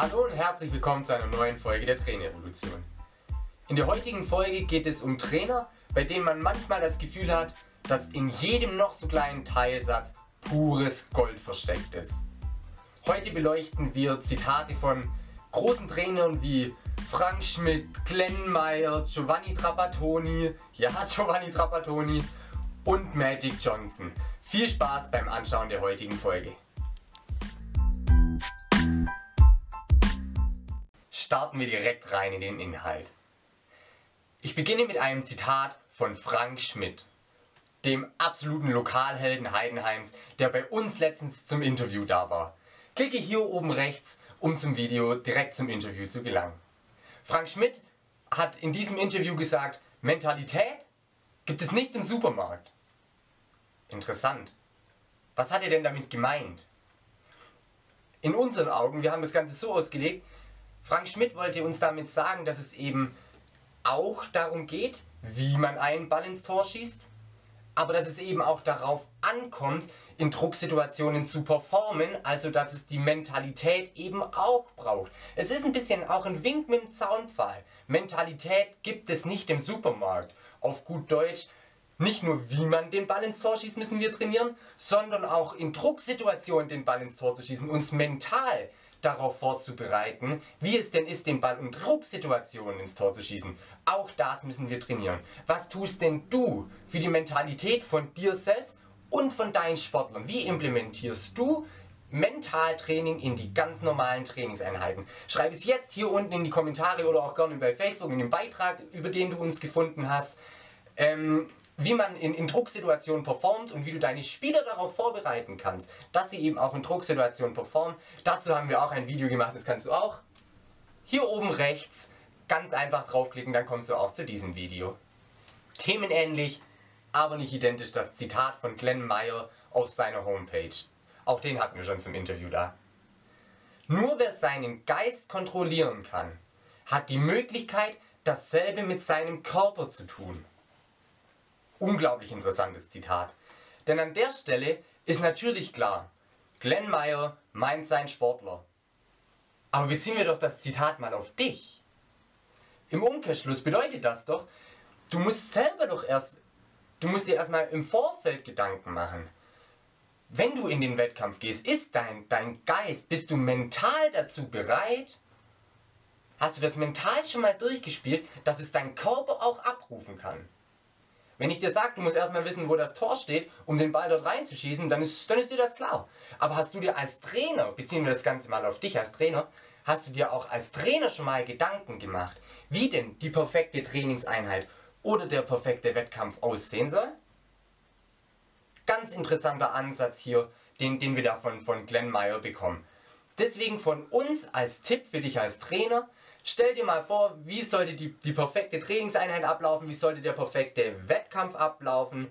Hallo und herzlich willkommen zu einer neuen Folge der Trainerevolution. In der heutigen Folge geht es um Trainer, bei denen man manchmal das Gefühl hat, dass in jedem noch so kleinen Teilsatz pures Gold versteckt ist. Heute beleuchten wir Zitate von großen Trainern wie Frank Schmidt, Glenn Meyer, Giovanni Trapattoni, ja Giovanni Trapattoni und Magic Johnson. Viel Spaß beim Anschauen der heutigen Folge. Starten wir direkt rein in den Inhalt. Ich beginne mit einem Zitat von Frank Schmidt, dem absoluten Lokalhelden Heidenheims, der bei uns letztens zum Interview da war. Klicke hier oben rechts, um zum Video direkt zum Interview zu gelangen. Frank Schmidt hat in diesem Interview gesagt, Mentalität gibt es nicht im Supermarkt. Interessant. Was hat er denn damit gemeint? In unseren Augen, wir haben das Ganze so ausgelegt, Frank Schmidt wollte uns damit sagen, dass es eben auch darum geht, wie man einen Ball ins Tor schießt, aber dass es eben auch darauf ankommt, in Drucksituationen zu performen, also dass es die Mentalität eben auch braucht. Es ist ein bisschen auch ein Wink mit dem Zaunpfahl. Mentalität gibt es nicht im Supermarkt. Auf gut Deutsch, nicht nur wie man den Ball ins Tor schießt, müssen wir trainieren, sondern auch in Drucksituationen den Ball ins Tor zu schießen, uns mental darauf vorzubereiten, wie es denn ist, den Ball in Drucksituationen ins Tor zu schießen. Auch das müssen wir trainieren. Was tust denn du für die Mentalität von dir selbst und von deinen Sportlern. Wie implementierst du Mentaltraining in die ganz normalen Trainingseinheiten? Schreib es jetzt hier unten in die Kommentare oder auch gerne bei Facebook in den Beitrag, über den du uns gefunden hast. Ähm, wie man in, in Drucksituationen performt und wie du deine Spieler darauf vorbereiten kannst, dass sie eben auch in Drucksituationen performen. Dazu haben wir auch ein Video gemacht, das kannst du auch hier oben rechts ganz einfach draufklicken, dann kommst du auch zu diesem Video. Themenähnlich aber nicht identisch das Zitat von Glenn Meyer aus seiner Homepage. Auch den hatten wir schon zum Interview da. Nur wer seinen Geist kontrollieren kann, hat die Möglichkeit, dasselbe mit seinem Körper zu tun. Unglaublich interessantes Zitat. Denn an der Stelle ist natürlich klar, Glenn Meyer meint sein Sportler. Aber beziehen wir doch das Zitat mal auf dich. Im Umkehrschluss bedeutet das doch, du musst selber doch erst Du musst dir erstmal im Vorfeld Gedanken machen. Wenn du in den Wettkampf gehst, ist dein, dein Geist, bist du mental dazu bereit? Hast du das mental schon mal durchgespielt, dass es dein Körper auch abrufen kann? Wenn ich dir sage, du musst erstmal wissen, wo das Tor steht, um den Ball dort reinzuschießen, dann ist, dann ist dir das klar. Aber hast du dir als Trainer, beziehen wir das Ganze mal auf dich als Trainer, hast du dir auch als Trainer schon mal Gedanken gemacht, wie denn die perfekte Trainingseinheit oder der perfekte Wettkampf aussehen soll. Ganz interessanter Ansatz hier, den, den wir da von, von Glenn Meyer bekommen. Deswegen von uns als Tipp für dich als Trainer, stell dir mal vor, wie sollte die, die perfekte Trainingseinheit ablaufen, wie sollte der perfekte Wettkampf ablaufen.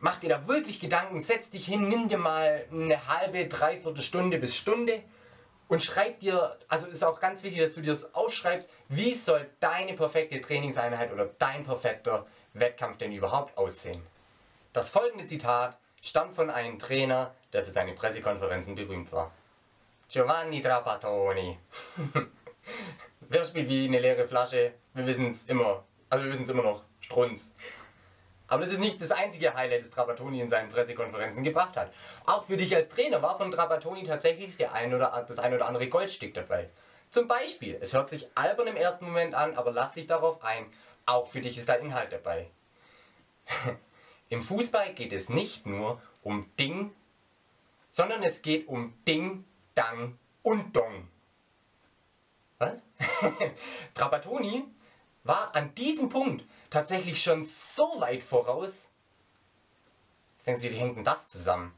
Mach dir da wirklich Gedanken, setz dich hin, nimm dir mal eine halbe, dreiviertel Stunde bis Stunde und schreib dir, also ist auch ganz wichtig, dass du dir das aufschreibst, wie soll deine perfekte Trainingseinheit oder dein perfekter Wettkampf denn überhaupt aussehen. Das folgende Zitat stammt von einem Trainer, der für seine Pressekonferenzen berühmt war. Giovanni Trapattoni. Wer spielt wie eine leere Flasche? Wir wissen es immer. Also wir wissen es immer noch. Strunz. Aber das ist nicht das einzige Highlight, das Trapattoni in seinen Pressekonferenzen gebracht hat. Auch für dich als Trainer war von Trapattoni tatsächlich der ein oder, das ein oder andere Goldstück dabei. Zum Beispiel, es hört sich albern im ersten Moment an, aber lass dich darauf ein, auch für dich ist da Inhalt dabei. Im Fußball geht es nicht nur um Ding, sondern es geht um Ding, Dang und Dong. Was? Trapattoni war an diesem Punkt tatsächlich schon so weit voraus. Jetzt denkst du wie hängt denn das zusammen?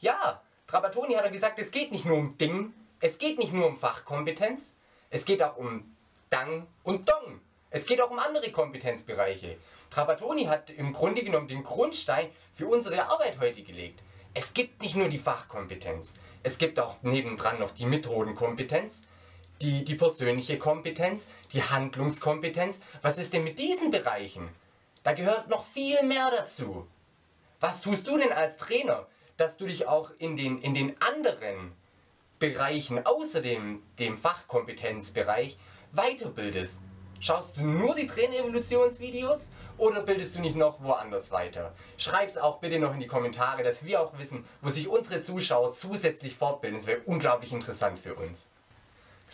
Ja, Trapattoni hat gesagt, es geht nicht nur um Ding, es geht nicht nur um Fachkompetenz, es geht auch um Dang und Dong. Es geht auch um andere Kompetenzbereiche. Trapattoni hat im Grunde genommen den Grundstein für unsere Arbeit heute gelegt. Es gibt nicht nur die Fachkompetenz, es gibt auch nebendran noch die Methodenkompetenz, die, die persönliche Kompetenz, die Handlungskompetenz. Was ist denn mit diesen Bereichen? Da gehört noch viel mehr dazu. Was tust du denn als Trainer, dass du dich auch in den, in den anderen Bereichen außer dem, dem Fachkompetenzbereich weiterbildest. Schaust du nur die Trainerevolutionsvideos oder bildest du nicht noch woanders weiter? Schreib's auch bitte noch in die Kommentare, dass wir auch wissen, wo sich unsere Zuschauer zusätzlich fortbilden. Das wäre unglaublich interessant für uns.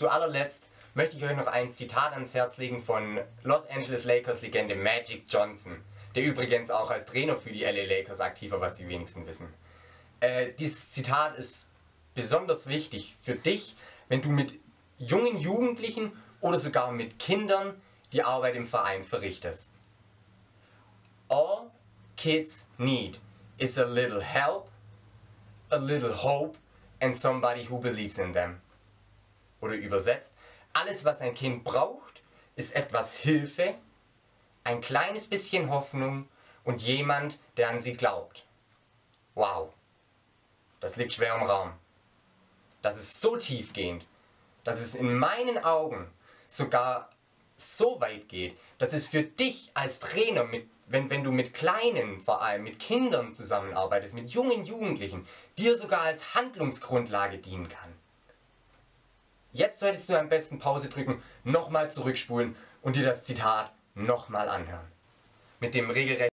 Zu allerletzt möchte ich euch noch ein Zitat ans Herz legen von Los Angeles Lakers Legende Magic Johnson, der übrigens auch als Trainer für die LA Lakers aktiv war, was die wenigsten wissen. Äh, dieses Zitat ist besonders wichtig für dich, wenn du mit jungen Jugendlichen oder sogar mit Kindern die Arbeit im Verein verrichtest. All kids need is a little help, a little hope and somebody who believes in them. Oder übersetzt, alles was ein Kind braucht, ist etwas Hilfe, ein kleines bisschen Hoffnung und jemand, der an sie glaubt. Wow, das liegt schwer im Raum. Das ist so tiefgehend, dass es in meinen Augen sogar so weit geht, dass es für dich als Trainer, mit, wenn, wenn du mit Kleinen, vor allem mit Kindern zusammenarbeitest, mit jungen Jugendlichen, dir sogar als Handlungsgrundlage dienen kann. Jetzt solltest du am besten Pause drücken, nochmal zurückspulen und dir das Zitat nochmal anhören. Mit dem regelrecht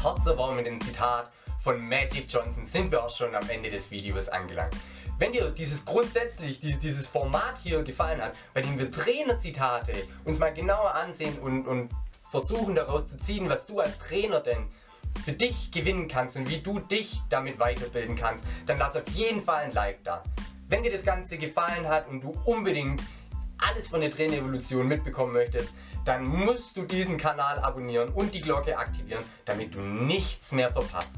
Herzerwärmung mit dem Zitat von Magic Johnson sind wir auch schon am Ende des Videos angelangt. Wenn dir dieses grundsätzlich, dieses Format hier gefallen hat, bei dem wir Trainerzitate uns mal genauer ansehen und, und versuchen daraus zu ziehen, was du als Trainer denn für dich gewinnen kannst und wie du dich damit weiterbilden kannst, dann lass auf jeden Fall ein Like da. Wenn dir das Ganze gefallen hat und du unbedingt alles von der Trainerevolution mitbekommen möchtest, dann musst du diesen Kanal abonnieren und die Glocke aktivieren, damit du nichts mehr verpasst.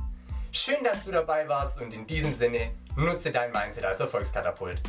Schön, dass du dabei warst und in diesem Sinne nutze dein Mindset als Erfolgskatapult.